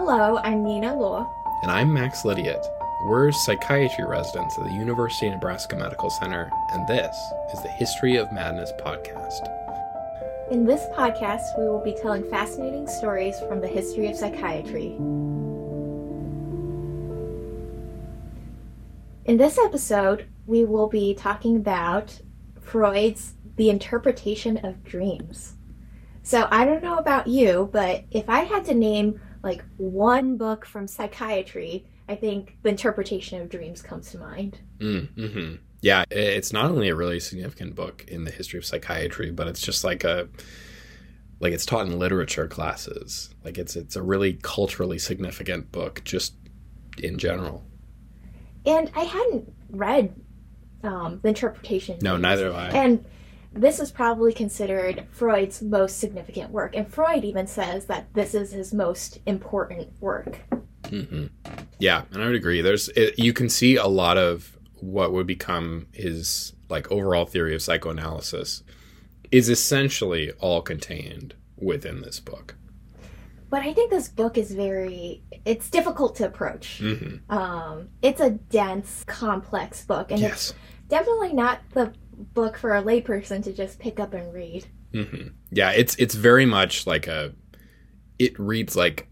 Hello, I'm Nina Law. And I'm Max Lydiot. We're psychiatry residents at the University of Nebraska Medical Center, and this is the History of Madness podcast. In this podcast, we will be telling fascinating stories from the history of psychiatry. In this episode, we will be talking about Freud's The Interpretation of Dreams. So, I don't know about you, but if I had to name like one book from psychiatry, I think The Interpretation of Dreams comes to mind. Mm, hmm Yeah, it's not only a really significant book in the history of psychiatry, but it's just like a like it's taught in literature classes. Like it's it's a really culturally significant book just in general. And I hadn't read um, the interpretation. No, neither have I. And this is probably considered Freud's most significant work, and Freud even says that this is his most important work. Mm-hmm. Yeah, and I would agree. There's it, you can see a lot of what would become his like overall theory of psychoanalysis is essentially all contained within this book. But I think this book is very it's difficult to approach. Mm-hmm. Um, it's a dense, complex book, and yes. it's definitely not the book for a layperson to just pick up and read. Mm-hmm. Yeah, it's it's very much like a. It reads like,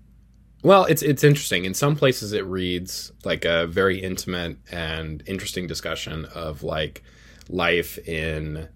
well, it's it's interesting. In some places, it reads like a very intimate and interesting discussion of like life in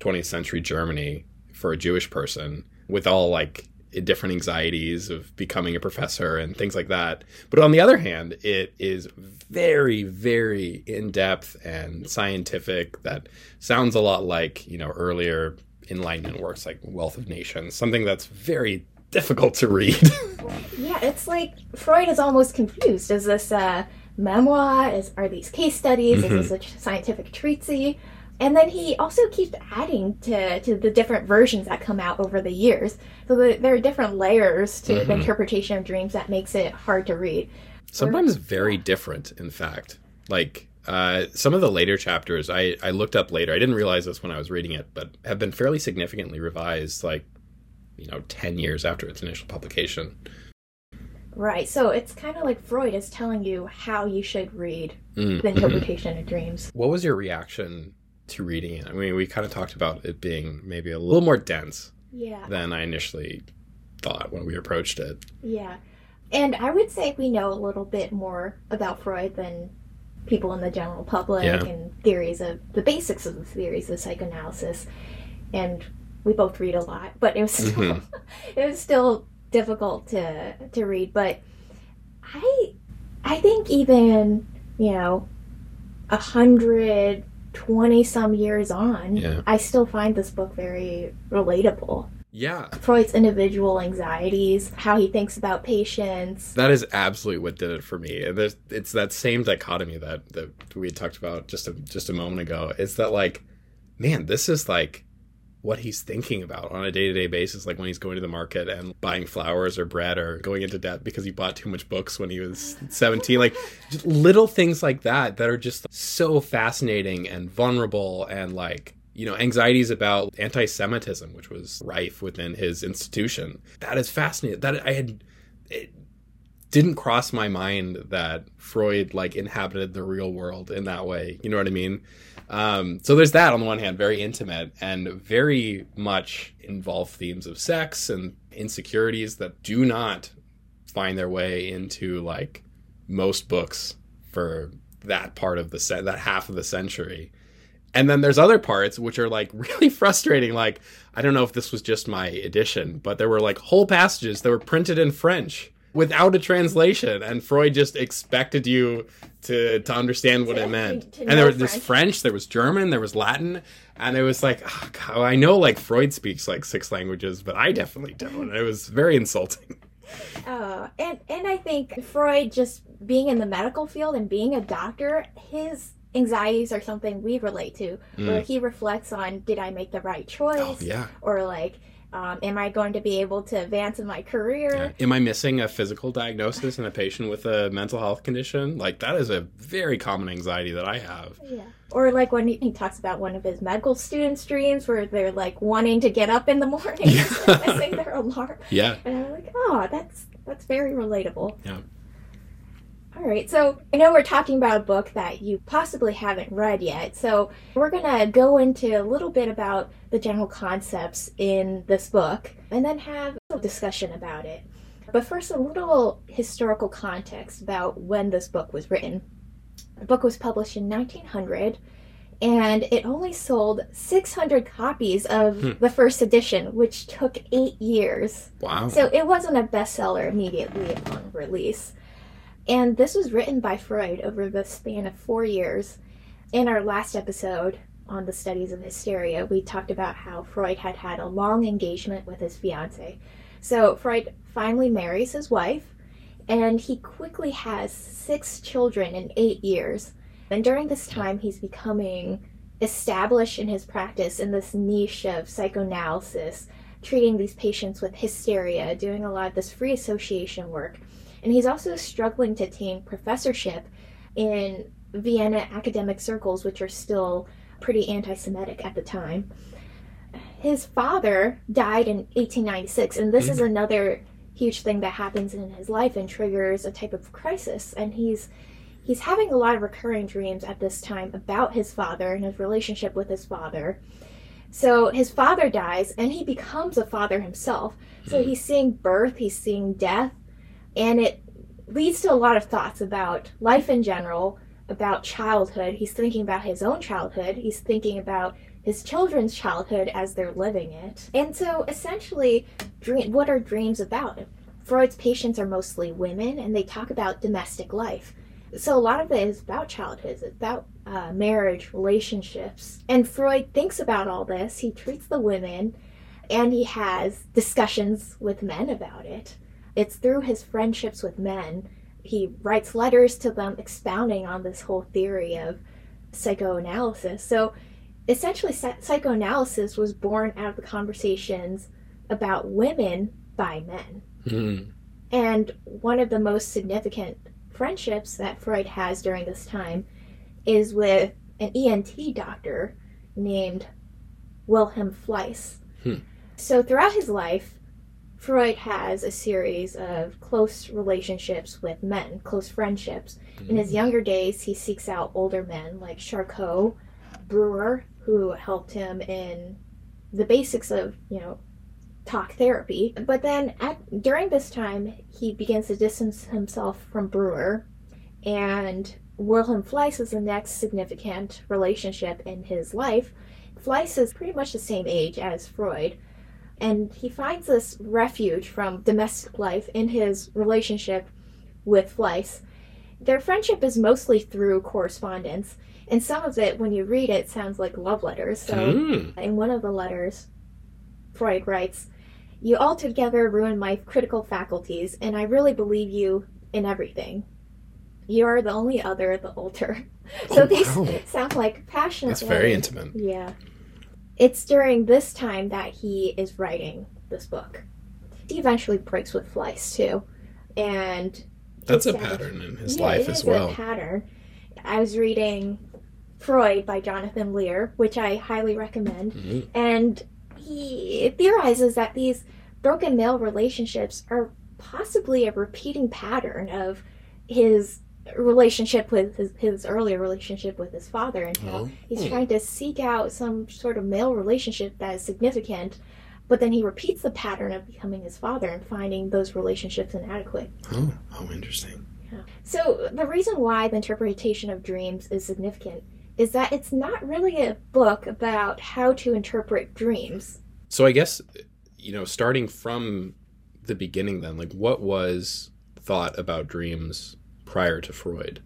20th century Germany for a Jewish person, with all like different anxieties of becoming a professor and things like that. But on the other hand, it is very, very in depth and scientific. That sounds a lot like, you know, earlier Enlightenment works like Wealth of Nations, something that's very difficult to read. yeah, it's like Freud is almost confused. Is this a memoir? Is are these case studies? Mm-hmm. Is this a scientific treatise? And then he also keeps adding to, to the different versions that come out over the years. So the, there are different layers to mm-hmm. the interpretation of dreams that makes it hard to read. Sometimes very different, in fact. Like uh, some of the later chapters, I, I looked up later. I didn't realize this when I was reading it, but have been fairly significantly revised, like, you know, 10 years after its initial publication. Right. So it's kind of like Freud is telling you how you should read mm-hmm. the interpretation of dreams. What was your reaction to reading it? I mean, we kind of talked about it being maybe a little more dense yeah. than I initially thought when we approached it. Yeah. And I would say we know a little bit more about Freud than people in the general public yeah. and theories of the basics of the theories of psychoanalysis. And we both read a lot, but it was still, mm-hmm. it was still difficult to to read. But I I think even you know a hundred 20 some years on, yeah. I still find this book very relatable. Yeah. Freud's individual anxieties, how he thinks about patients. That is absolutely what did it for me. And it's that same dichotomy that, that we talked about just a, just a moment ago. It's that like, man, this is like what he's thinking about on a day-to-day basis like when he's going to the market and buying flowers or bread or going into debt because he bought too much books when he was 17 like little things like that that are just so fascinating and vulnerable and like you know anxieties about anti-semitism which was rife within his institution. That is fascinating. That i had it didn't cross my mind that freud like inhabited the real world in that way you know what i mean um, so there's that on the one hand, very intimate and very much involve themes of sex and insecurities that do not find their way into like most books for that part of the set, that half of the century. And then there's other parts which are like really frustrating. Like, I don't know if this was just my edition, but there were like whole passages that were printed in French without a translation, and Freud just expected you to to understand what it meant. To, to and there was this French, there was German, there was Latin, and it was like, oh, God, I know like Freud speaks like six languages, but I definitely don't. It was very insulting. Uh, and and I think Freud just being in the medical field and being a doctor, his anxieties are something we relate to, mm. where he reflects on did I make the right choice? Oh, yeah. Or like um, am I going to be able to advance in my career? Yeah. Am I missing a physical diagnosis in a patient with a mental health condition? Like that is a very common anxiety that I have. Yeah. Or like when he, he talks about one of his medical students' dreams where they're like wanting to get up in the morning, yeah. missing their alarm. Yeah. And I'm like, oh, that's that's very relatable. Yeah. All right, so I know we're talking about a book that you possibly haven't read yet, so we're going to go into a little bit about the general concepts in this book and then have a little discussion about it. But first, a little historical context about when this book was written. The book was published in 1900 and it only sold 600 copies of Hmm. the first edition, which took eight years. Wow. So it wasn't a bestseller immediately upon release. And this was written by Freud over the span of four years. In our last episode on the studies of hysteria, we talked about how Freud had had a long engagement with his fiancee. So Freud finally marries his wife, and he quickly has six children in eight years. And during this time, he's becoming established in his practice in this niche of psychoanalysis, treating these patients with hysteria, doing a lot of this free association work. And he's also struggling to attain professorship in Vienna academic circles, which are still pretty anti Semitic at the time. His father died in 1896, and this is another huge thing that happens in his life and triggers a type of crisis. And he's he's having a lot of recurring dreams at this time about his father and his relationship with his father. So his father dies, and he becomes a father himself. So Hmm. he's seeing birth, he's seeing death, and it leads to a lot of thoughts about life in general, about childhood. He's thinking about his own childhood, he's thinking about his children's childhood as they're living it. And so essentially, dream, what are dreams about? Freud's patients are mostly women, and they talk about domestic life. So a lot of it is about childhood, it's about uh, marriage, relationships. And Freud thinks about all this. He treats the women and he has discussions with men about it. It's through his friendships with men. He writes letters to them expounding on this whole theory of psychoanalysis. So essentially, psychoanalysis was born out of the conversations about women by men. Hmm. And one of the most significant friendships that Freud has during this time is with an ENT doctor named Wilhelm Fliess. Hmm. So throughout his life, Freud has a series of close relationships with men, close friendships. In his mm. younger days, he seeks out older men like Charcot, Breuer, who helped him in the basics of, you know, talk therapy. But then at, during this time, he begins to distance himself from Breuer, and Wilhelm Fliess is the next significant relationship in his life. Fliess is pretty much the same age as Freud, and he finds this refuge from domestic life in his relationship with Fliess. Their friendship is mostly through correspondence, and some of it, when you read it, sounds like love letters. So, Hmm. in one of the letters, Freud writes, You altogether ruin my critical faculties, and I really believe you in everything. You are the only other, at the older. So Oh, these wow. sound like passionate. That's very intimate. Yeah. It's during this time that he is writing this book. He eventually breaks with Fliess too. And That's a pattern in his yeah, life as well. A pattern. I was reading Freud by Jonathan Lear, which I highly recommend, Mhm. and he theorizes that these broken male relationships are possibly a repeating pattern of his relationship with his, his earlier relationship with his father and how Oh. he's trying to seek out some sort of male relationship that is significant but then he repeats the pattern of becoming his father and finding those relationships inadequate Oh, oh, interesting. so the reason why the interpretation of dreams is significant is that it's not really a book about how to interpret dreams. So I guess you know, starting from the beginning, then, like, what was thought about dreams prior to Freud?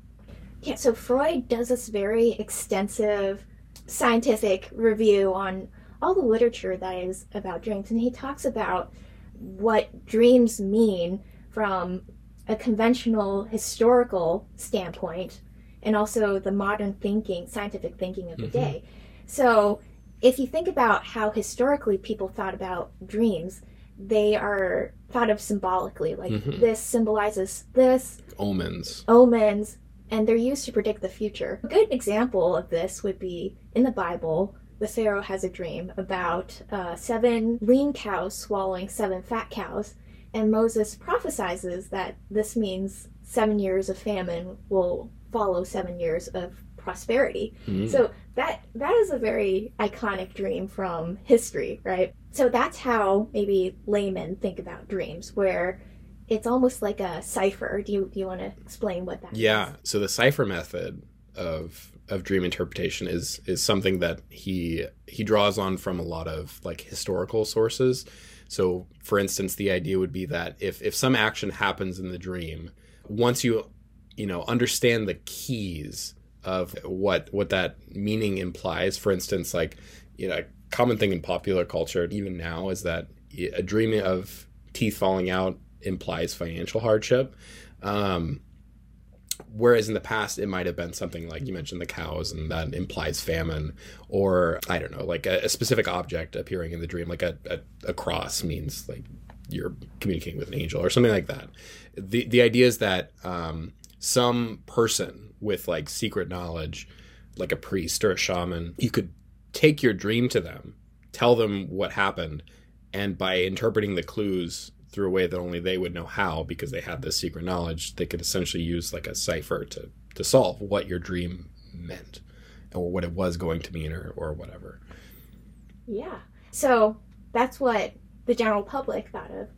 Yeah, so Freud does this very extensive scientific review on all the literature that is about dreams, and he talks about what dreams mean from a conventional historical standpoint and also the modern thinking, scientific thinking of the Mhm. day. So, if you think about how historically people thought about dreams, they are thought of symbolically. Like Mhm. this symbolizes this, Omens. omens, and they're used to predict the future. A good example of this would be in the Bible. The Pharaoh has a dream about uh, seven lean cows swallowing seven fat cows, And Moses prophesizes that this means seven years of famine will follow seven years of prosperity. Mhm. So that that is a very iconic dream from history, right? So that's how maybe laymen think about dreams, where it's almost like a cipher. Do you do you want to explain what that is? Yeah. So the cipher method of of dream interpretation is is something that he he draws on from a lot of like historical sources. So for instance, the idea would be that if if some action happens in the dream, once you you know understand the keys of what what that meaning implies, for instance, like you know, common thing in popular culture even now is that a dream of teeth falling out implies financial hardship. Um, whereas in the past it might have been something like you mentioned the cows and that implies famine or i don't know like a, a specific object appearing in the dream like a, a, a cross means like you're communicating with an angel or something like that the the idea is that um, some person with like secret knowledge like a priest or a shaman you could take your dream to them tell them what happened and by interpreting the clues through a way that only they would know how because they had this secret knowledge they could essentially use like a cipher to to solve what your dream meant or what it was going to mean or, or whatever Yeah. So that's what the general public thought of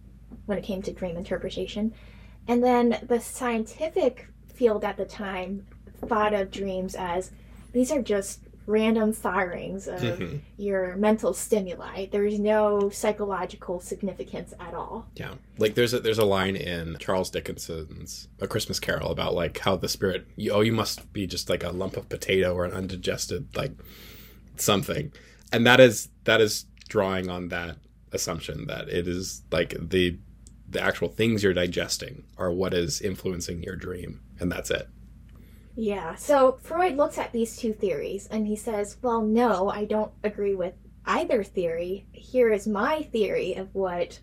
when it came to dream interpretation. And then the scientific field at the time thought of dreams as these are just random firings of Mhm. your mental stimuli. There's no psychological significance at all. yeah like there's a there's a line in charles dickinson's a christmas carol about like how the spirit you, oh you must be just like a lump of potato or an undigested like something and that is that is drawing on that assumption that it is like the the actual things you're digesting are what is influencing your dream and that's it Yeah. So Freud looks at these two theories and he says, well, no, I don't agree with either theory. Here is my theory of what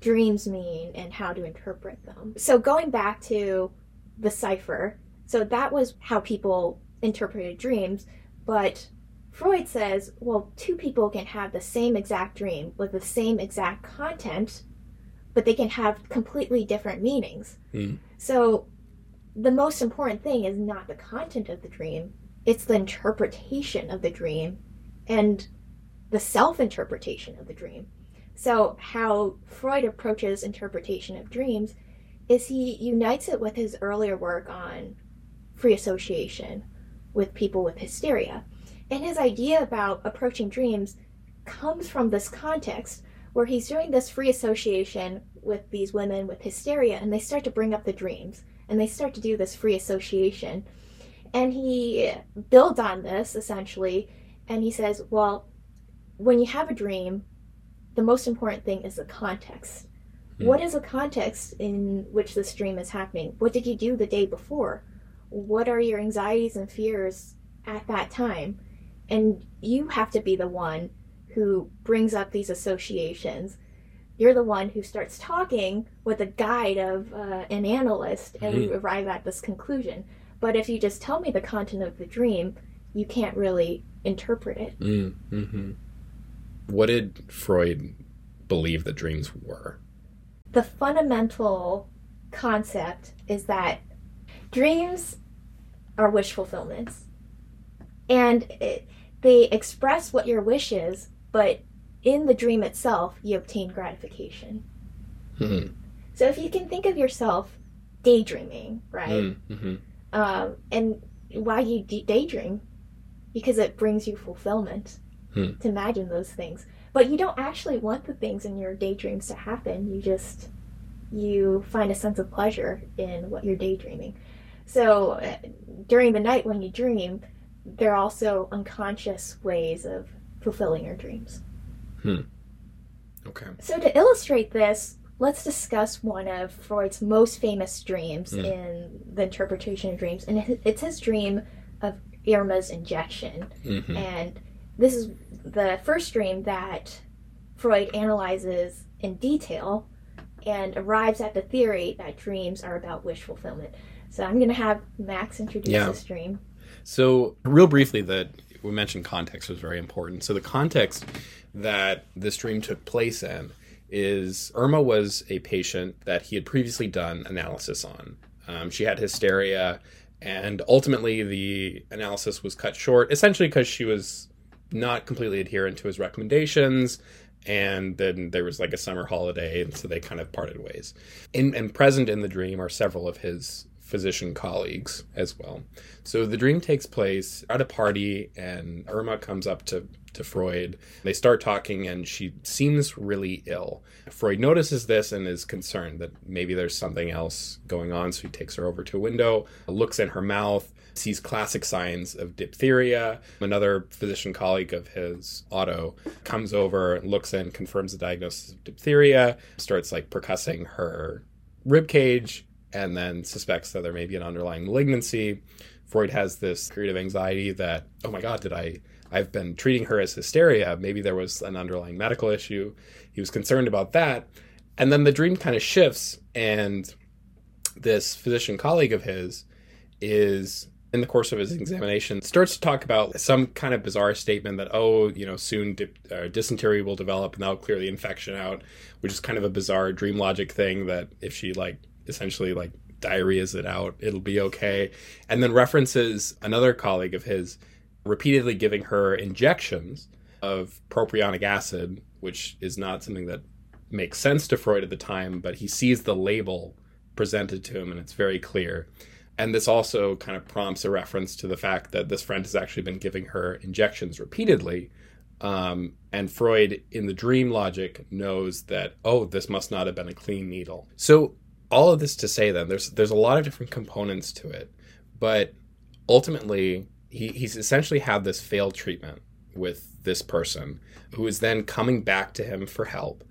dreams mean and how to interpret them. So going back to the cipher, so that was how people interpreted dreams, but Freud says, well, two people can have the same exact dream with the same exact content, but they can have completely different meanings. Hmm. So the most important thing is not the content of the dream, it's the interpretation of the dream and the self interpretation of the dream. So, how Freud approaches interpretation of dreams is he unites it with his earlier work on free association with people with hysteria. And his idea about approaching dreams comes from this context where he's doing this free association with these women with hysteria and they start to bring up the dreams and they start to do this free association. And he builds on this essentially, and he says, Well, when you have a dream, the most important thing is the context. Hmm. What is the context in which this dream is happening? What did you do the day before? What are your anxieties and fears at that time? And you have to be the one who brings up these associations you're the one who starts talking with a guide of uh, an analyst and we arrive at this conclusion. But if you just tell me the content of the dream you can't really interpret it. Mm, hmm What did Freud believe that dreams were? the fundamental concept is that dreams are wish fulfillments. And it, they express what your wish is but in the dream itself you obtain gratification Hmm. so if you can think of yourself daydreaming right Mm-hmm. um, and why you d- daydream because it brings you fulfillment Hmm. to imagine those things but you don't actually want the things in your daydreams to happen you just you find a sense of pleasure in what you're daydreaming so uh, during the night when you dream there are also unconscious ways of fulfilling your dreams Okay. so to illustrate this, let's discuss one of Freud's most famous dreams Mm. in the interpretation of dreams, and it's his dream of Irma's injection. hmm And this is the first dream that Freud analyzes in detail and arrives at the theory that dreams are about wish fulfillment. So I'm going to have Max introduce Yeah. this dream. So, real briefly, that we mentioned context was very important. So, the context that this dream took place in is Irma was a patient that he had previously done analysis on. Um, she had hysteria, and ultimately the analysis was cut short, essentially because she was not completely adherent to his recommendations. And then there was like a summer holiday, and so they kind of parted ways. In, and present in the dream are several of his physician colleagues as well. So the dream takes place at a party, and Irma comes up to, to Freud. They start talking, and she seems really ill. Freud notices this and is concerned that maybe there's something else going on, so he takes her over to a window, looks in her mouth, sees classic signs of diphtheria. Another physician colleague of his, Otto, comes over, looks in, confirms the diagnosis of diphtheria, starts like percussing her rib cage and then suspects that there may be an underlying malignancy. Freud has this period of anxiety that, oh my God, did I? I've been treating her as hysteria. Maybe there was an underlying medical issue. He was concerned about that. And then the dream kind of shifts, and this physician colleague of his is in the course of his examination starts to talk about some kind of bizarre statement that oh you know soon di- uh, dysentery will develop and that'll clear the infection out which is kind of a bizarre dream logic thing that if she like essentially like diarrheas it out, it'll be okay. And then references another colleague of his repeatedly giving her injections of propionic acid, which is not something that makes sense to Freud at the time, but he sees the label presented to him and it's very clear. And this also kind of prompts a reference to the fact that this friend has actually been giving her injections repeatedly. Um, and Freud, in the dream logic, knows that, oh, this must not have been a clean needle. So all of this to say then there's there's a lot of different components to it but ultimately he, he's essentially had this failed treatment with this person who is then coming back to him for help.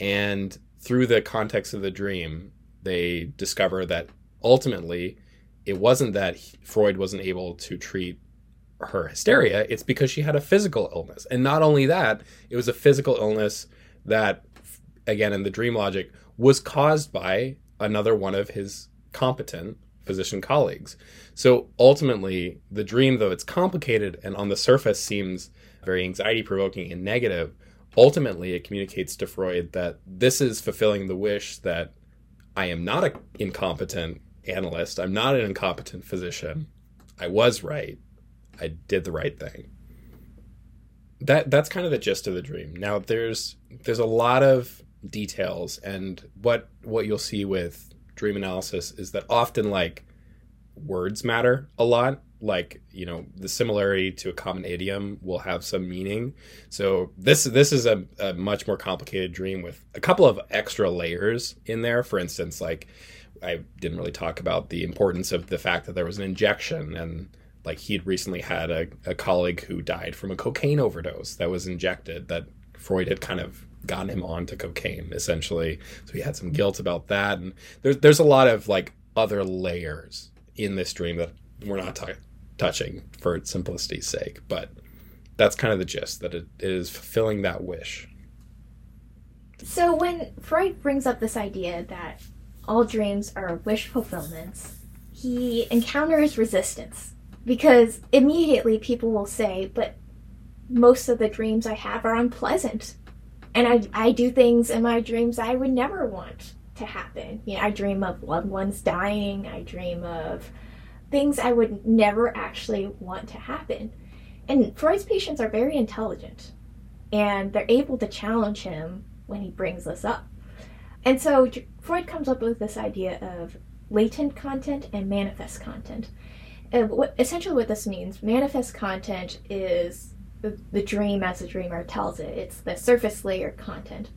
And through the context of the dream they discover that ultimately it wasn't that freud wasn't able to treat her hysteria it's because she had a physical illness. And not only that it was a physical illness that again in the dream logic was caused by another one of his competent physician colleagues. So ultimately, the dream, though it's complicated and on the surface seems very anxiety provoking and negative, ultimately it communicates to Freud that this is fulfilling the wish that I am not an incompetent analyst, I'm not an incompetent physician. I was right. I did the right thing. That that's kind of the gist of the dream. Now there's there's a lot of details and what what you'll see with dream analysis is that often like words matter a lot. Like you know the similarity to a common idiom will have some meaning. So this this is a, a much more complicated dream with a couple of extra layers in there. For instance like i didn't really talk about the importance of the fact that there was an injection and like he'd recently had a, a colleague who died from a cocaine overdose that was injected that freud had kind of gotten him onto cocaine essentially. So he had some guilt about that, and there's there's a lot of like other layers in this dream that we're not t- touching for simplicity's sake, but that's kind of the gist that it is fulfilling that wish. So when Freud brings up this idea that all dreams are wish fulfillments, he encounters resistance because immediately people will say, but most of the dreams I have are unpleasant and I, I do things in my dreams I would never want to happen. You know, I dream of loved ones dying. I dream of things I would never actually want to happen. And Freud's patients are very intelligent, and they're able to challenge him when he brings this up. And so Freud comes up with this idea of latent content and manifest content. And what, essentially, what this means manifest content is the, dream as the dreamer tells it. It's the surface layer content.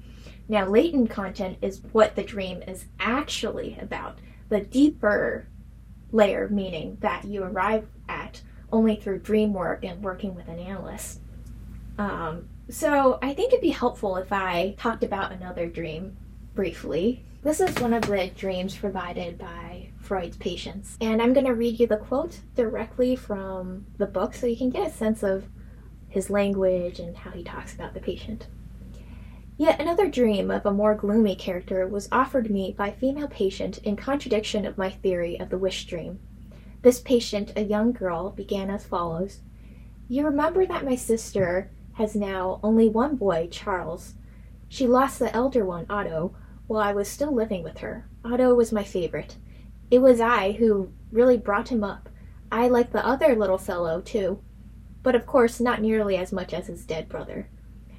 Now, latent content is what the dream is actually about. The deeper layer, meaning that you arrive at only through dream work and working with an analyst. Um, so, I think it'd be helpful if I talked about another dream briefly. This is one of the dreams provided by Freud's patients. And I'm going to read you the quote directly from the book so you can get a sense of his language, and how he talks about the patient. Yet another dream of a more gloomy character was offered me by a female patient in contradiction of my theory of the wish dream. This patient, a young girl, began as follows You remember that my sister has now only one boy, Charles. She lost the elder one, Otto, while I was still living with her. Otto was my favorite. It was I who really brought him up. I liked the other little fellow, too, but of course not nearly as much as his dead brother.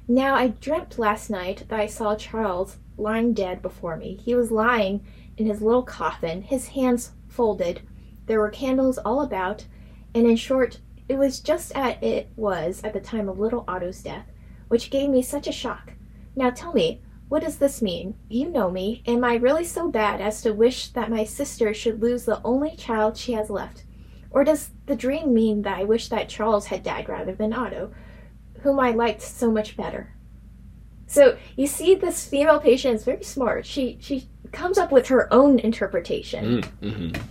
Now I dreamt last night that I saw Charles lying dead before me. He was lying in his little coffin, his hands folded. There were candles all about, and in short, it was just as it was at the time of little Otto's death, which gave me such a shock. Now tell me, what does this mean? You know me. Am I really so bad as to wish that my sister should lose the only child she has left? Or does the dream mean that I wish that Charles had died rather than Otto, whom I liked so much better? So you see, this female patient is very smart. She she comes up with her own interpretation. Mm-hmm.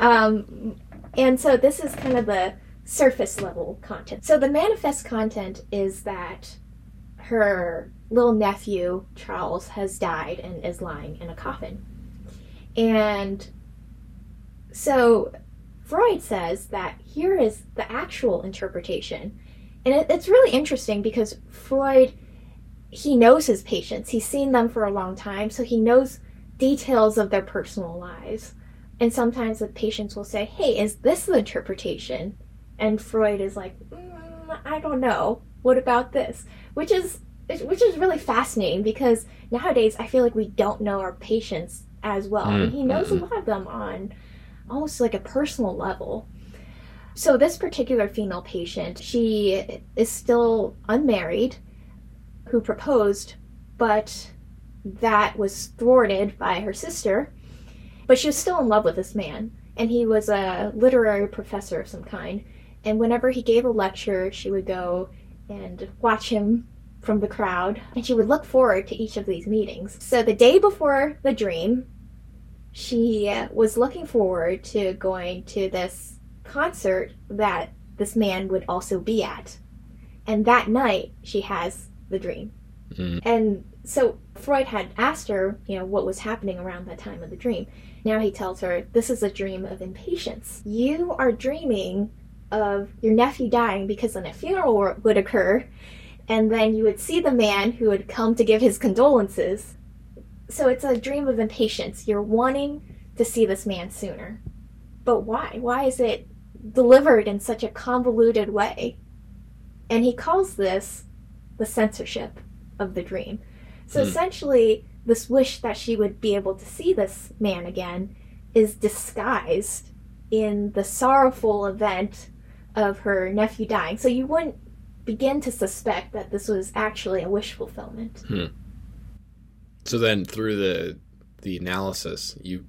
Um, and so this is kind of the surface level content. So the manifest content is that her little nephew, Charles, has died and is lying in a coffin. And so Freud says that here is the actual interpretation. And it, it's really interesting because Freud, he knows his patients, he's seen them for a long time, so he knows details of their personal lives. And sometimes the patients will say, Hey, is this the interpretation? And Freud is like, mm, I don't know. What about this? Which is which is really fascinating because nowadays I feel like we don't know our patients as well. Mm, and he knows mm-hmm. a lot of them on almost like a personal level. So this particular female patient, she is still unmarried, who proposed, but that was thwarted by her sister. But she was still in love with this man, and he was a literary professor of some kind. And whenever he gave a lecture, she would go and watch him from the crowd, and she would look forward to each of these meetings. So the day before the dream, she was looking forward to going to this concert that this man would also be at. And that night, she has the dream. Mm. And so Freud had asked her, you know, what was happening around that time of the dream. Now he tells her, this is a dream of impatience. You are dreaming of your nephew dying because then a funeral would occur, and then you would see the man who would come to give his condolences. So it's a dream of impatience. You're wanting to see this man sooner. But why? Why is it delivered in such a convoluted way? And he calls this the censorship of the dream. So Hmm. essentially, this wish that she would be able to see this man again is disguised in the sorrowful event of her nephew dying. So you wouldn't begin to suspect that this was actually a wish fulfillment. So then, through the the analysis, you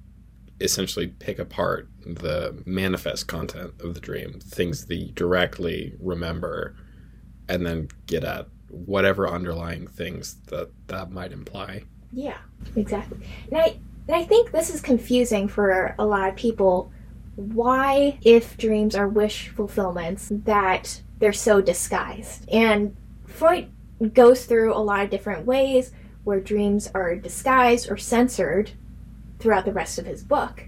essentially pick apart the manifest content of the dream, things that you directly remember, and then get at whatever underlying things that that might imply. Yeah, exactly. And I, and I think this is confusing for a lot of people. Why, if dreams are wish fulfillments, that they're so disguised? And Freud goes through a lot of different ways where dreams are disguised or censored throughout the rest of his book.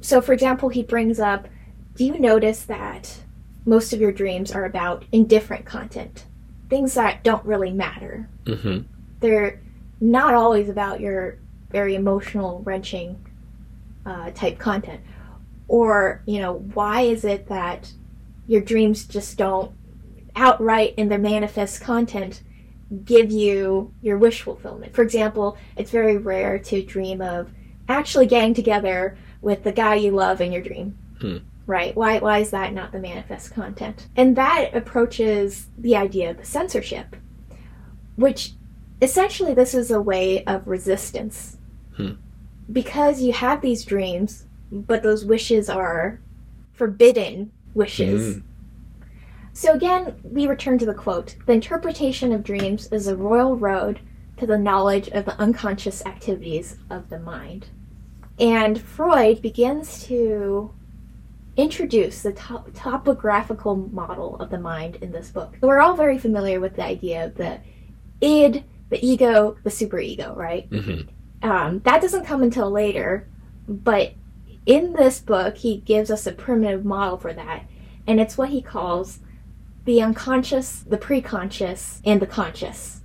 So, for example, he brings up Do you notice that most of your dreams are about indifferent content? Things that don't really matter. Mm-hmm. They're not always about your very emotional, wrenching uh, type content. Or, you know, why is it that your dreams just don't outright in their manifest content give you your wish fulfillment? For example, it's very rare to dream of actually getting together with the guy you love in your dream. Hmm. Right? Why, why is that not the manifest content? And that approaches the idea of the censorship, which essentially this is a way of resistance. Hmm. Because you have these dreams, but those wishes are forbidden wishes. Mm. So again, we return to the quote The interpretation of dreams is a royal road to the knowledge of the unconscious activities of the mind. And Freud begins to introduce the top- topographical model of the mind in this book. We're all very familiar with the idea of the id, the ego, the superego, right? Mm-hmm. Um, that doesn't come until later, but in this book, he gives us a primitive model for that, and it's what he calls the unconscious, the preconscious, and the conscious.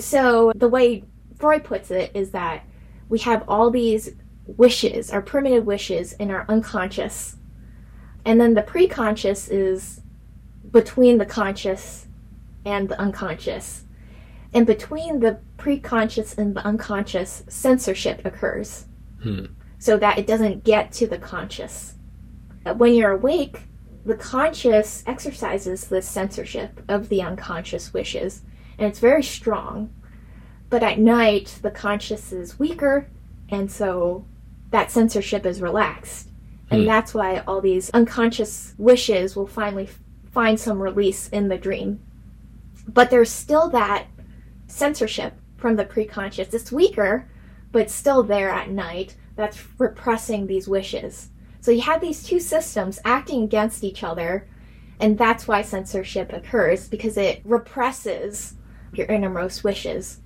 So the way Freud puts it is that we have all these wishes, our primitive wishes in our unconscious. And then the preconscious is between the conscious and the unconscious. And between the preconscious and the unconscious, censorship occurs. Hmm. So that it doesn't get to the conscious. When you're awake, the conscious exercises this censorship of the unconscious wishes, and it's very strong. But at night, the conscious is weaker, and so that censorship is relaxed. And Hmm. that's why all these unconscious wishes will finally find some release in the dream. But there's still that censorship from the preconscious. It's weaker, but still there at night that's repressing these wishes. So you have these two systems acting against each other, and that's why censorship occurs because it represses your innermost wishes.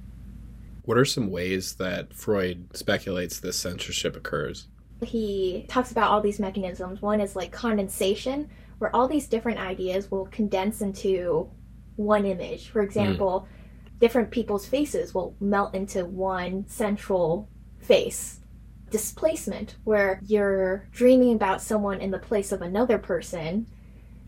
What are some ways that Freud speculates this censorship occurs? he talks about all these mechanisms. One is like condensation, where all these different ideas will condense into one image. For example, hmm. different people's faces will melt into one central face. Displacement, where you're dreaming about someone in the place of another person,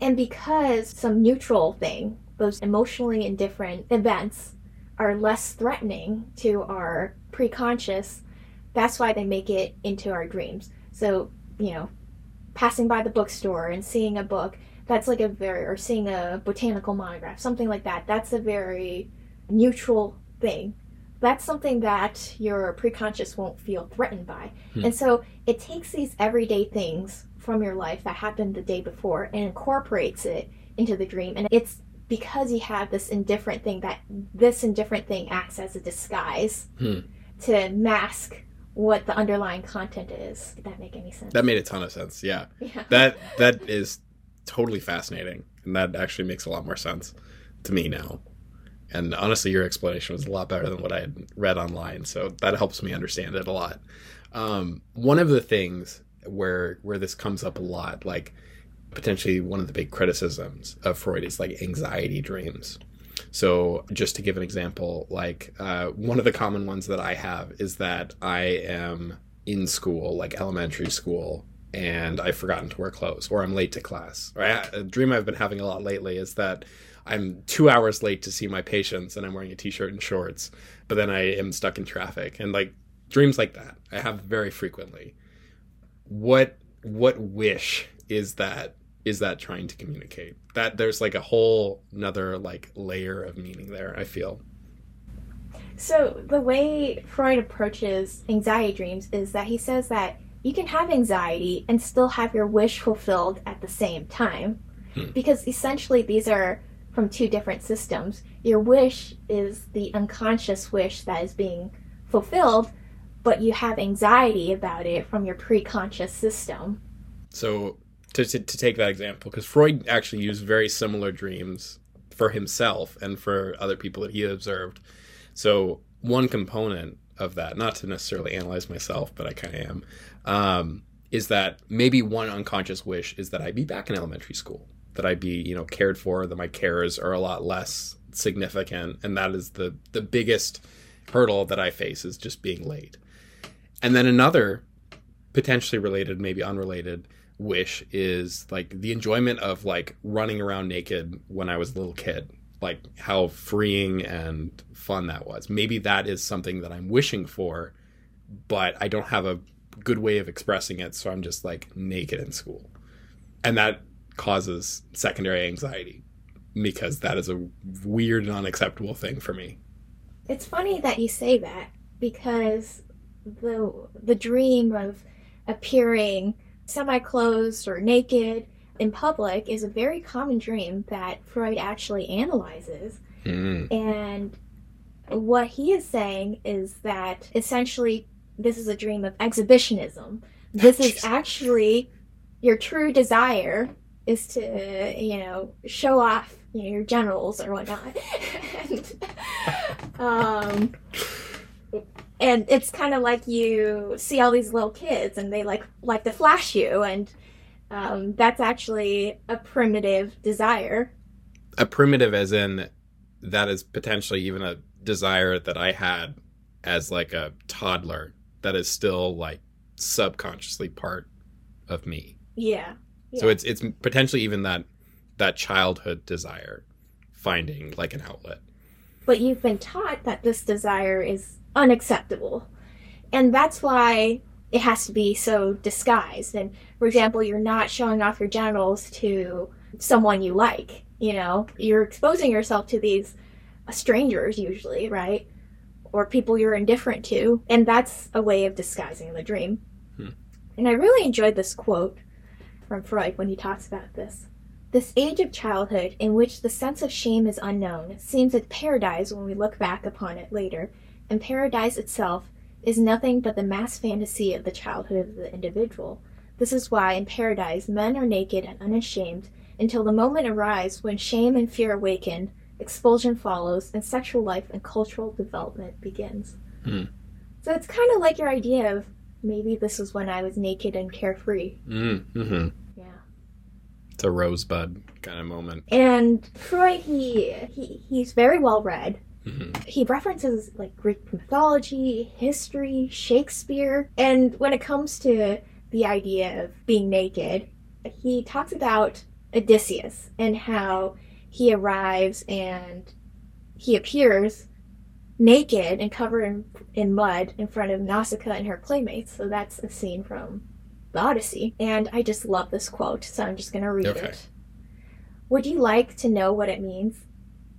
and because some neutral thing, those emotionally indifferent events, are less threatening to our preconscious, that's why they make it into our dreams. So, you know, passing by the bookstore and seeing a book, that's like a very, or seeing a botanical monograph, something like that, that's a very neutral thing. That's something that your preconscious won't feel threatened by. Hmm. And so it takes these everyday things from your life that happened the day before and incorporates it into the dream. And it's because you have this indifferent thing that this indifferent thing acts as a disguise Hmm. to mask what the underlying content is. Did that make any sense? That made a ton of sense. Yeah. yeah. That that is totally fascinating. And that actually makes a lot more sense to me now. And honestly, your explanation was a lot better than what I had read online. So that helps me understand it a lot. Um, one of the things where where this comes up a lot, like potentially one of the big criticisms of Freud is like anxiety dreams. So just to give an example, like uh, one of the common ones that I have is that I am in school, like elementary school, and I've forgotten to wear clothes, or I'm late to class. I, a dream I've been having a lot lately is that I'm two hours late to see my patients, and I'm wearing a t-shirt and shorts, but then I am stuck in traffic, and like dreams like that I have very frequently. What what wish is that is that trying to communicate? That there's like a whole another like layer of meaning there. I feel. So the way Freud approaches anxiety dreams is that he says that you can have anxiety and still have your wish fulfilled at the same time. Hmm. Because essentially these are from two different systems. Your wish is the unconscious wish that is being fulfilled, but you have anxiety about it from your preconscious system. So to, to, to take that example, because Freud actually used very similar dreams for himself and for other people that he observed. So one component of that, not to necessarily analyze myself, but I kind of am, um, is that maybe one unconscious wish is that I be back in elementary school, that I be you know cared for, that my cares are a lot less significant, and that is the the biggest hurdle that I face is just being late. And then another potentially related, maybe unrelated wish is like the enjoyment of like running around naked when I was a little kid. Like how freeing and fun that was. Maybe that is something that I'm wishing for, but I don't have a good way of expressing it, so I'm just like naked in school. And that causes secondary anxiety because that is a weird and unacceptable thing for me. It's funny that you say that because the the dream of appearing semi-clothed or naked in public is a very common dream that Freud actually analyzes. Mm. And what he is saying is that essentially this is a dream of exhibitionism. This is actually your true desire is to, you know, show off you know, your genitals or whatnot. and, um, and it's kind of like you see all these little kids and they like like to flash you and um, that's actually a primitive desire A primitive, as in that is potentially even a desire that I had as like a toddler that is still like subconsciously part of me. Yeah. So it's it's potentially even that that childhood desire finding like an outlet. but you've been taught that this desire is unacceptable. And that's why it has to be so disguised. And for example, you're not showing off your genitals to someone you like, you know, you're exposing yourself to these strangers usually, right? Or people you're indifferent to. And that's a way of disguising the dream. Hmm. And I really enjoyed this quote from Freud when he talks about this. This age of childhood, in which the sense of shame is unknown, seems a paradise when we look back upon it later, and paradise itself is nothing but the mass fantasy of the childhood of the individual. This is why, in paradise, men are naked and unashamed until the moment arrives when shame and fear awaken, expulsion follows, and sexual life and cultural development begins. Hmm. So it's kind of like your idea of maybe this is when I was naked and carefree. Mm-hmm. It's a rosebud kind of moment. And Freud, he, he he's very well read. hmm He references like Greek mythology, history, Shakespeare, and when it comes to the idea of being naked, he talks about Odysseus and how he arrives and he appears naked and covered in, in mud in front of Nausicaa and her playmates. So that's a scene from the Odyssey. And I just love this quote, so I'm just going to read Okay. it. Would you like to know what it means?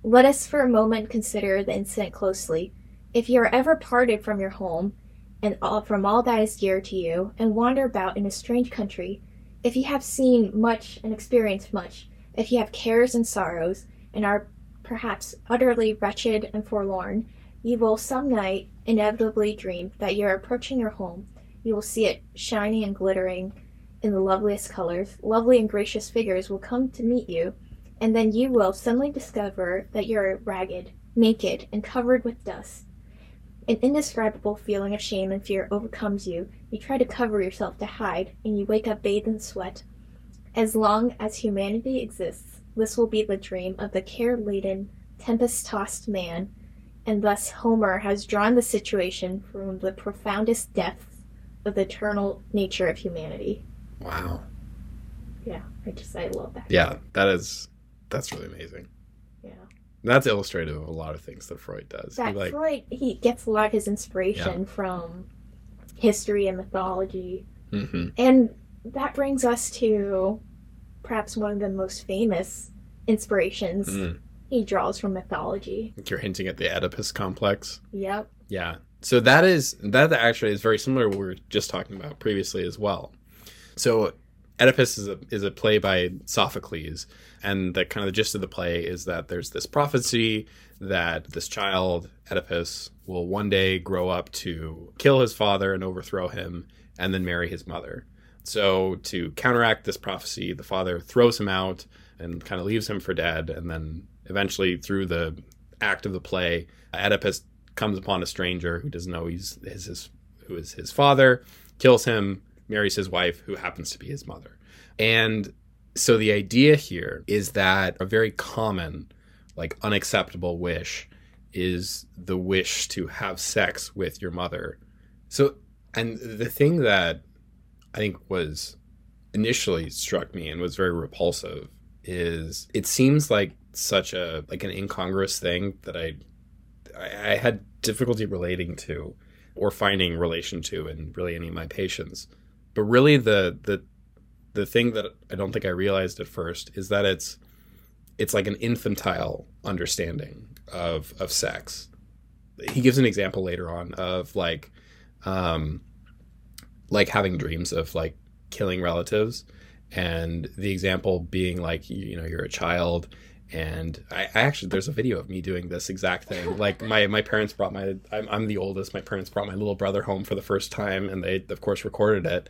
Let us for a moment consider the incident closely. If you are ever parted from your home and all, from all that is dear to you, and wander about in a strange country, if you have seen much and experienced much, if you have cares and sorrows, and are perhaps utterly wretched and forlorn, you will some night inevitably dream that you are approaching your home. You will see it shining and glittering in the loveliest colors. Lovely and gracious figures will come to meet you, and then you will suddenly discover that you are ragged, naked, and covered with dust. An indescribable feeling of shame and fear overcomes you. You try to cover yourself to hide, and you wake up bathed in sweat. As long as humanity exists, this will be the dream of the care laden, tempest tossed man, and thus Homer has drawn the situation from the profoundest depths of the eternal nature of humanity. Wow. Yeah, I just, I love that. Yeah, that is that's really amazing. Yeah. That's illustrative of a lot of things that Freud does. He, like Freud, he gets a lot of his inspiration from history and mythology. hmm And that brings us to perhaps one of the most famous inspirations Mm. he draws from mythology. You're hinting at the Oedipus complex. Yep. Yeah. So that is that actually is very similar to what we were just talking about previously as well. So Oedipus is a is a play by Sophocles, and the kind of the gist of the play is that there's this prophecy that this child Oedipus will one day grow up to kill his father and overthrow him, and then marry his mother. So to counteract this prophecy, the father throws him out and kind of leaves him for dead, and then eventually through the act of the play, Oedipus comes upon a stranger who doesn't know he's his, his who is his father, kills him, marries his wife, who happens to be his mother. And so the idea here is that a very common, like unacceptable wish is the wish to have sex with your mother. So, and the thing that I think was initially struck me and was very repulsive is it seems like such a like an incongruous thing that I I, I had difficulty relating to or finding relation to in really any of my patients. But really the the the thing that I don't think I realized at first is that it's it's like an infantile understanding of of sex. He gives an example later on of like um like having dreams of like killing relatives and the example being like you, you know you're a child and I, I actually there's a video of me doing this exact thing like my my parents brought my I'm, I'm the oldest my parents brought my little brother home for the first time and they of course recorded it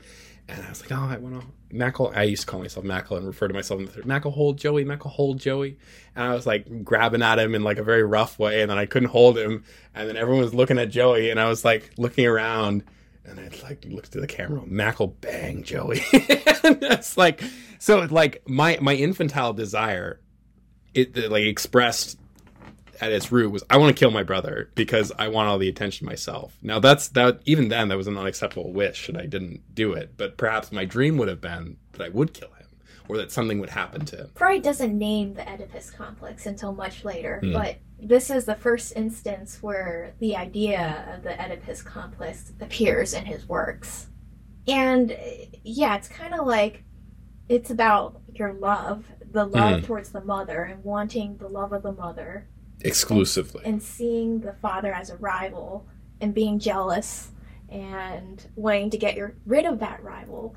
and I was like, oh, I want to Mackle. I used to call myself Mackle and refer to myself in the third. Mackle, hold Joey. Mackle, hold Joey. And I was like grabbing at him in like a very rough way, and then I couldn't hold him. And then everyone was looking at Joey, and I was like looking around, and I like looked at the camera. Mackle, bang, Joey. and it's like so. Like my my infantile desire, it like expressed at its root was I want to kill my brother because I want all the attention myself. Now that's that even then that was an unacceptable wish and I didn't do it. But perhaps my dream would have been that I would kill him or that something would happen to him. Freud doesn't name the Oedipus complex until much later, Hmm. but this is the first instance where the idea of the Oedipus complex appears in his works. And yeah, it's kind of like it's about your love, the love towards the mother, and wanting the love of the mother, Exclusively. and seeing the father as a rival, and being jealous, and wanting to get your, rid of that rival.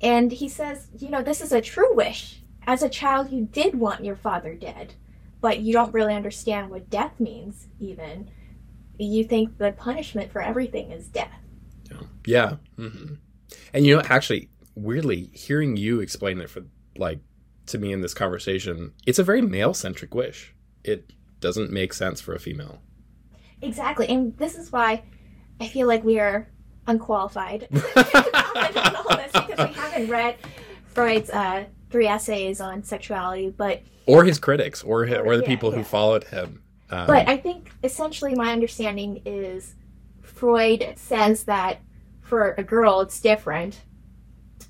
And he says, you know, this is a true wish. As a child, you did want your father dead, but you don't really understand what death means, even. You think the punishment for everything is death. Yeah. hmm And you know, actually, weirdly, hearing you explain it for like to me in this conversation, it's a very male centric wish. It doesn't make sense for a female. Exactly. And this is why I feel like we are unqualified to comment on all this because we haven't read Freud's uh, three essays on sexuality, but Or his critics, or hi- or the Yeah, people who followed him. Um, But I think essentially my understanding is Freud says that for a girl it's different.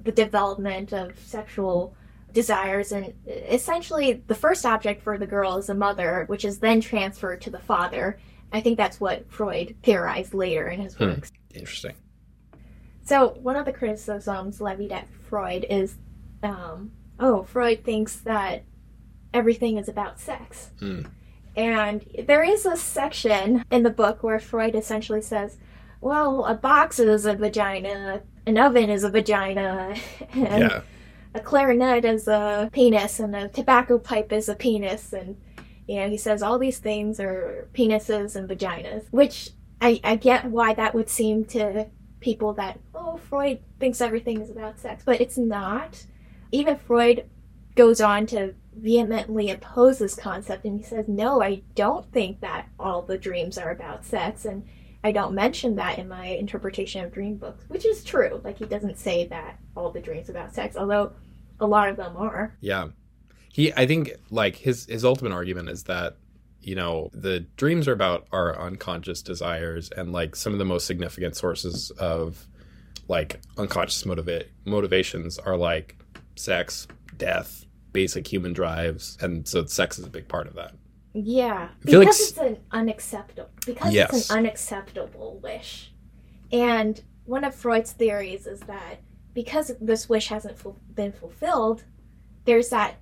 The development of sexual desires and essentially the first object for the girl is a mother, which is then transferred to the father. I think that's what Freud theorized later in his Hmm. works. interesting. So one of the criticisms levied at Freud is, um, oh, Freud thinks that everything is about sex. Hmm. And there is a section in the book where Freud essentially says, well, a box is a vagina, an oven is a vagina, and Yeah. A clarinet is a penis, and a tobacco pipe is a penis, and you know he says all these things are penises and vaginas, which I, I get why that would seem to people that oh Freud thinks everything is about sex, but it's not. Even Freud goes on to vehemently oppose this concept, and he says no, I don't think that all the dreams are about sex, and I don't mention that in my interpretation of dream books, which is true. Like he doesn't say that all the dreams about sex, although a lot of them are. Yeah. He I think like his his ultimate argument is that you know the dreams are about our unconscious desires and like some of the most significant sources of like unconscious motiva- motivations are like sex, death, basic human drives and so sex is a big part of that. Yeah, feel like because it's an unacceptable because Yes. it's an unacceptable wish. And one of Freud's theories is that because this wish hasn't ful- been fulfilled, there's that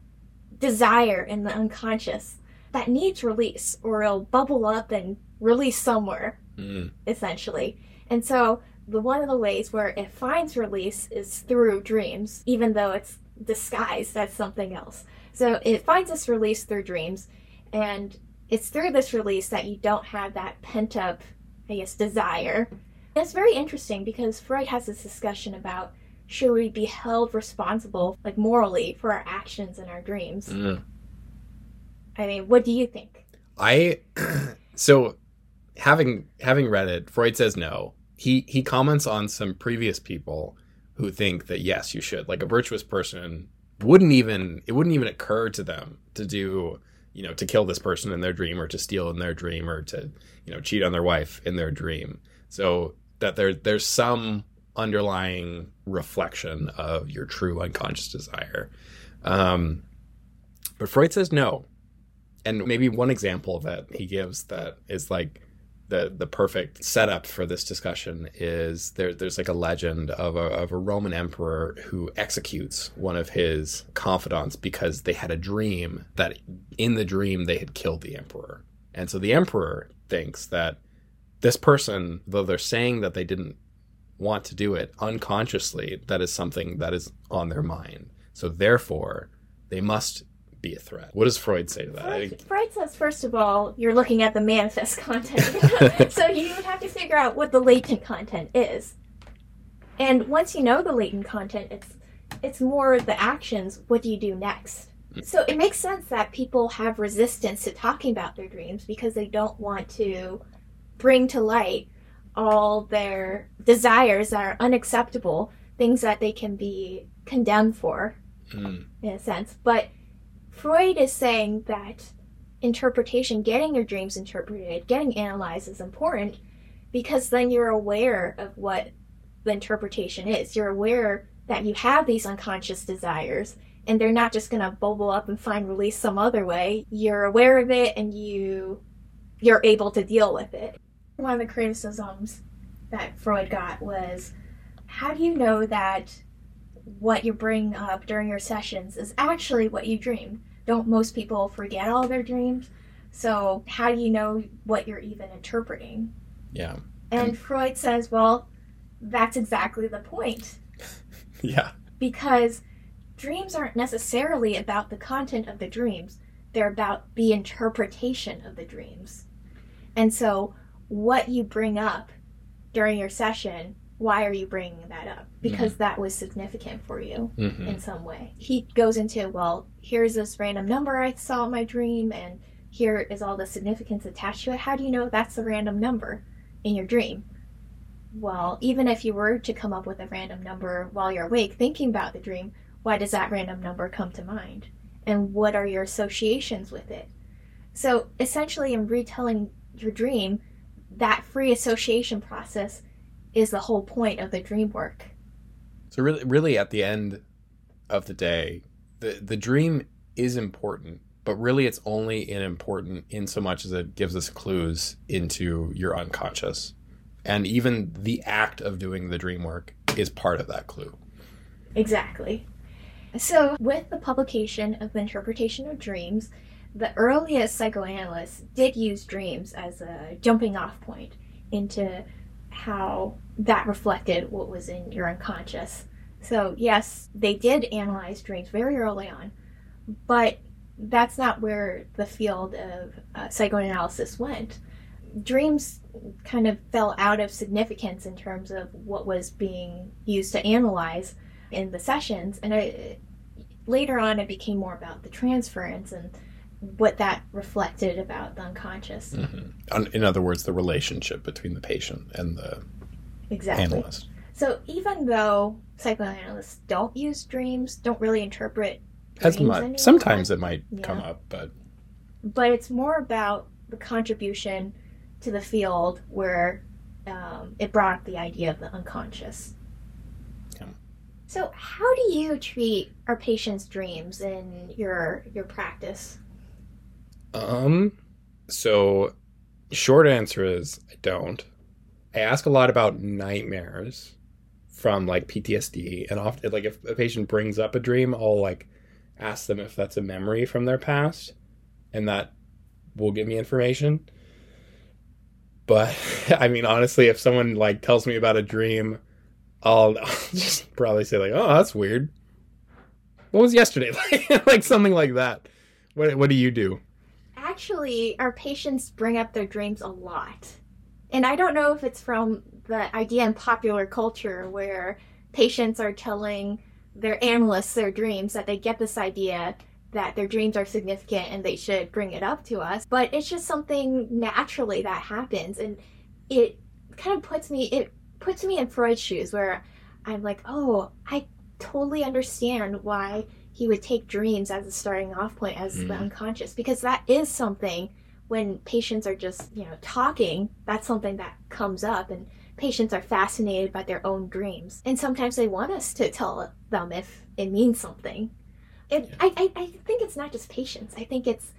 desire in the unconscious that needs release, or it'll bubble up and release somewhere, Mm. essentially. And so, the one of the ways where it finds release is through dreams, even though it's disguised as something else. So it finds this release through dreams, and it's through this release that you don't have that pent up, I guess, desire. And it's very interesting because Freud has this discussion about should we be held responsible, like morally, for our actions and our dreams. Mm. I mean, what do you think? I so having having read it, Freud says no. He he comments on some previous people who think that yes, you should. Like a virtuous person wouldn't even it wouldn't even occur to them to do you know to kill this person in their dream or to steal in their dream or to you know cheat on their wife in their dream. So that there there's some underlying reflection of your true unconscious desire. Um, but Freud says no and maybe one example that he gives that is like the the perfect setup for this discussion is there there's like a legend of a, of a Roman emperor who executes one of his confidants because they had a dream that in the dream they had killed the emperor. And so the emperor thinks that this person though they're saying that they didn't want to do it unconsciously that is something that is on their mind. So therefore they must be a threat what does freud say to that Freud, Freud says, first of all, you're looking at the manifest content. so you would have to figure out what the latent content is. And once you know the latent content, it's it's more the actions. What do you do next? So it makes sense that people have resistance to talking about their dreams because they don't want to bring to light all their desires that are unacceptable, things that they can be condemned for Mm. in a sense. But Freud is saying that interpretation, getting your dreams interpreted, getting analyzed is important because then you're aware of what the interpretation is. You're aware that you have these unconscious desires and they're not just going to bubble up and find release some other way. You're aware of it and you you're able to deal with it. One of the criticisms that Freud got was how do you know that what you bring up during your sessions is actually what you dreamed? Don't most people forget all their dreams? So, how do you know what you're even interpreting? Yeah. And, and Freud says, well, that's exactly the point. yeah. Because dreams aren't necessarily about the content of the dreams, they're about the interpretation of the dreams. And so, what you bring up during your session, why are you bringing that up? Because mm-hmm. that was significant for you mm-hmm. in some way. He goes into, well, here's this random number I saw in my dream, and here is all the significance attached to it. How do you know that's a random number in your dream? Well, even if you were to come up with a random number while you're awake thinking about the dream, why does that random number come to mind? And what are your associations with it? So essentially, in retelling your dream, that free association process is the whole point of the dream work. So really, really, at the end of the day, the the dream is important, but really, it's only important in so much as it gives us clues into your unconscious, and even the act of doing the dream work is part of that clue. Exactly. So, with the publication of the interpretation of dreams, the earliest psychoanalysts did use dreams as a jumping off point into how that reflected what was in your unconscious. So, yes, they did analyze dreams very early on, but that's not where the field of uh, psychoanalysis went. Dreams kind of fell out of significance in terms of what was being used to analyze in the sessions, and it, later on it became more about the transference and what that reflected about the unconscious. Mm-hmm. In other words, the relationship between the patient and the exactly. analyst. So even though psychoanalysts don't use dreams, don't really interpret as much. Anymore, sometimes it might yeah. come up, but but it's more about the contribution to the field where um, it brought up the idea of the unconscious. Yeah. So, how do you treat our patients' dreams in your your practice? Um, so short answer is I don't. I ask a lot about nightmares from like PTSD, and often like if a patient brings up a dream, I'll like ask them if that's a memory from their past, and that will give me information. But I mean, honestly, if someone like tells me about a dream, I'll, I'll just probably say like, "Oh, that's weird." What was yesterday like? like something like that. What What do you do? Actually, our patients bring up their dreams a lot. And I don't know if it's from the idea in popular culture where patients are telling their analysts their dreams that they get this idea that their dreams are significant and they should bring it up to us. But it's just something naturally that happens. And it kind of puts me, it puts me in Freud's shoes where I'm like, oh, I totally understand why he would take dreams as a starting off point as mm. the unconscious because that is something when patients are just you know talking that's something that comes up and patients are fascinated by their own dreams and sometimes they want us to tell them if it means something it, yeah. I, I, I think it's not just patients i think it's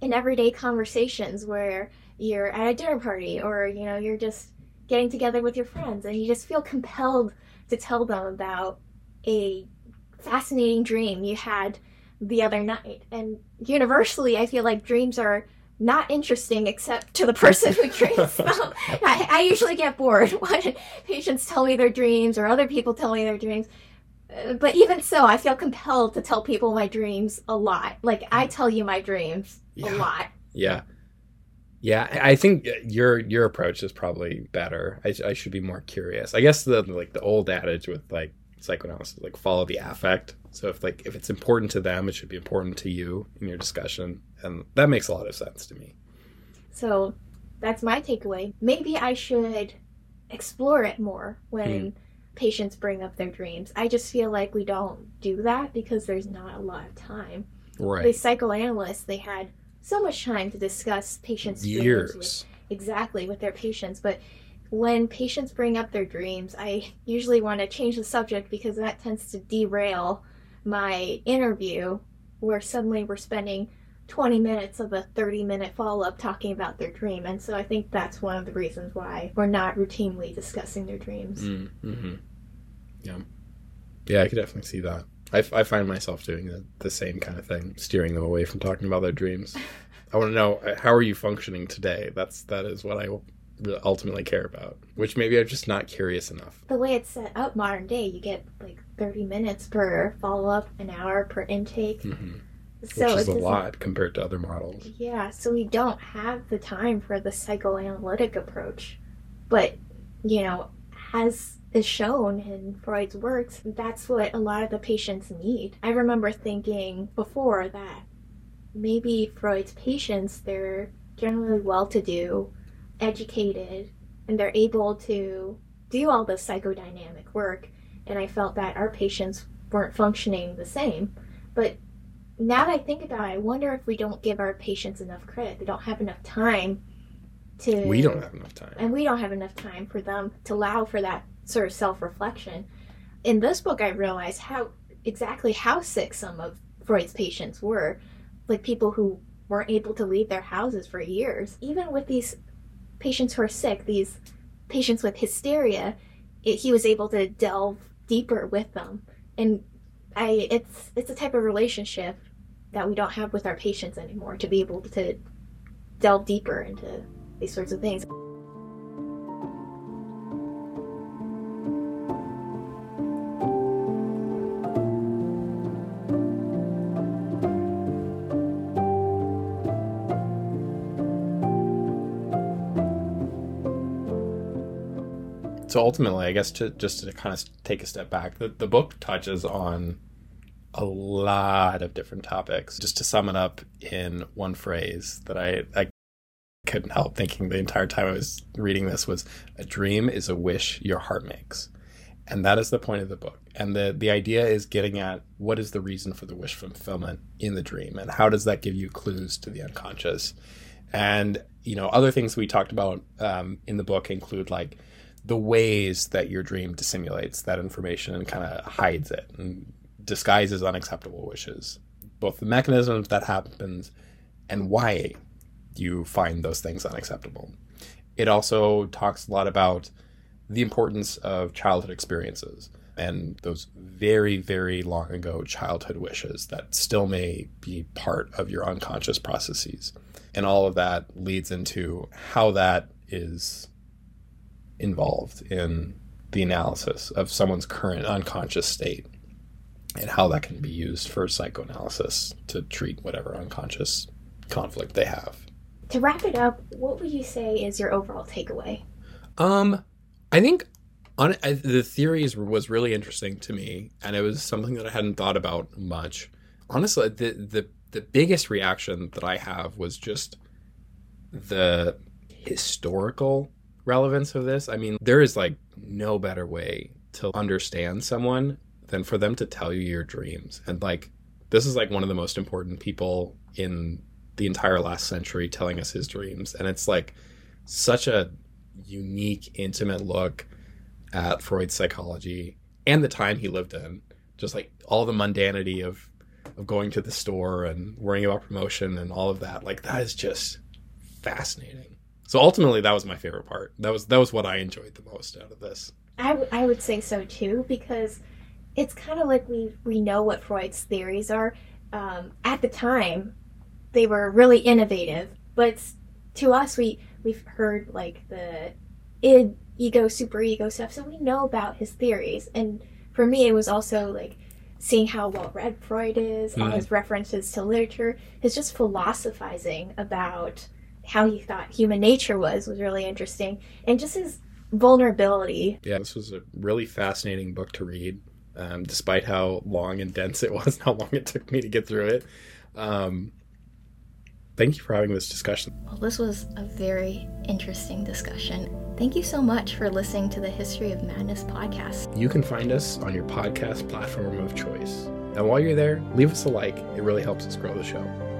in everyday conversations where you're at a dinner party or you know you're just getting together with your friends and you just feel compelled to tell them about a fascinating dream you had the other night. And universally, I feel like dreams are not interesting except to the person who dreams them. I, I, usually get bored when patients tell me their dreams or other people tell me their dreams. Uh, but even so, I feel compelled to tell people my dreams a lot. Like I tell you my dreams yeah. a lot. Yeah. Yeah, I think your your approach is probably better. I, I should be more curious. I guess the like the old adage with like psychoanalysis like follow the affect. So if like if it's important to them it should be important to you in your discussion. And that makes a lot of sense to me. So that's my takeaway. Maybe i should explore it more when mm. patients bring up their dreams. I just feel like we don't do that because there's not a lot of time. Right. The psychoanalysts they had so much time to discuss patients' dreams Years. with- exactly with their patients, but when patients bring up their dreams, I usually want to change the subject because that tends to derail my interview, where suddenly we're spending 20 minutes of a 30 minute follow up talking about their dream. And so I think that's one of the reasons why we're not routinely discussing their dreams. Mm, hmm Yeah. Yeah, I could definitely see that. I, f- I find myself doing the, the same kind of thing, steering them away from talking about their dreams. I want to know uh, how are you functioning today. That's that is what I really ultimately care about. Which maybe I'm just not curious enough. The way it's set up modern day, you get like 30 minutes per follow up, an hour per intake. hmm So Which is a lot compared to other models. Yeah, so we don't have the time for the psychoanalytic approach. But, you know, as is shown in Freud's works, that's what a lot of the patients need. I remember thinking before that maybe Freud's patients, they're generally well to do, educated, and they're able to do all this psychodynamic work. And I felt that our patients weren't functioning the same. But now that I think about it, I wonder if we don't give our patients enough credit. They don't have enough time to. We don't have enough time. And we don't have enough time for them to allow for that sort of self reflection. In this book, I realized how exactly how sick some of Freud's patients were. Like people who weren't able to leave their houses for years. Even with these patients who are sick, these patients with hysteria, it, he was able to delve deeper with them. And I, it's it's a type of relationship that we don't have with our patients anymore to be able to delve deeper into these sorts of things. So ultimately, I guess to just to kind of take a step back, the, the book touches on a lot of different topics. Just to sum it up in one phrase that I, I couldn't help thinking the entire time I was reading this was a dream is a wish your heart makes. And that is the point of the book. And the, the idea is getting at what is the reason for the wish fulfillment in the dream and how does that give you clues to the unconscious. And, you know, other things we talked about um, in the book include like the ways that your dream dissimulates that information and kind of hides it and disguises unacceptable wishes. Both the mechanisms that happens and why you find those things unacceptable. It also talks a lot about the importance of childhood experiences and those very, very long ago childhood wishes that still may be part of your unconscious processes. And all of that leads into how that is involved in the analysis of someone's current unconscious state and how that can be used for psychoanalysis to treat whatever unconscious conflict they have. To wrap it up, what would you say is your overall takeaway? Um, I think on I, the theories was really interesting to me, and it was something that I hadn't thought about much. Honestly, the the the biggest reaction that I have was just the historical relevance of this. I mean, there is like no better way to understand someone than for them to tell you your dreams. And like this is like one of the most important people in the entire last century telling us his dreams. And it's like such a unique, intimate look at Freud's psychology and the time he lived in. Just like all the mundanity of of going to the store and worrying about promotion and all of that. Like that is just fascinating. So ultimately that was my favorite part. That was that was what I enjoyed the most out of this. I, w- I would say so too because it's kind of like we we know what Freud's theories are. Um, at the time, they were really innovative, but to us, we we've heard like the id, ego, superego stuff, so we know about his theories. And for me, it was also like seeing how well read Freud is, all Mhm. his references to literature, his just philosophizing about how he thought human nature was was really interesting, and just his vulnerability Yeah, this was a really fascinating book to read, um, despite how long and dense it was, and how long it took me to get through it. Um, thank you for having this discussion. Well, this was a very interesting discussion. Thank you so much for listening to the History of Madness podcast. You can find us on your podcast platform of choice. And while you're there, leave us a like. It really helps us grow the show.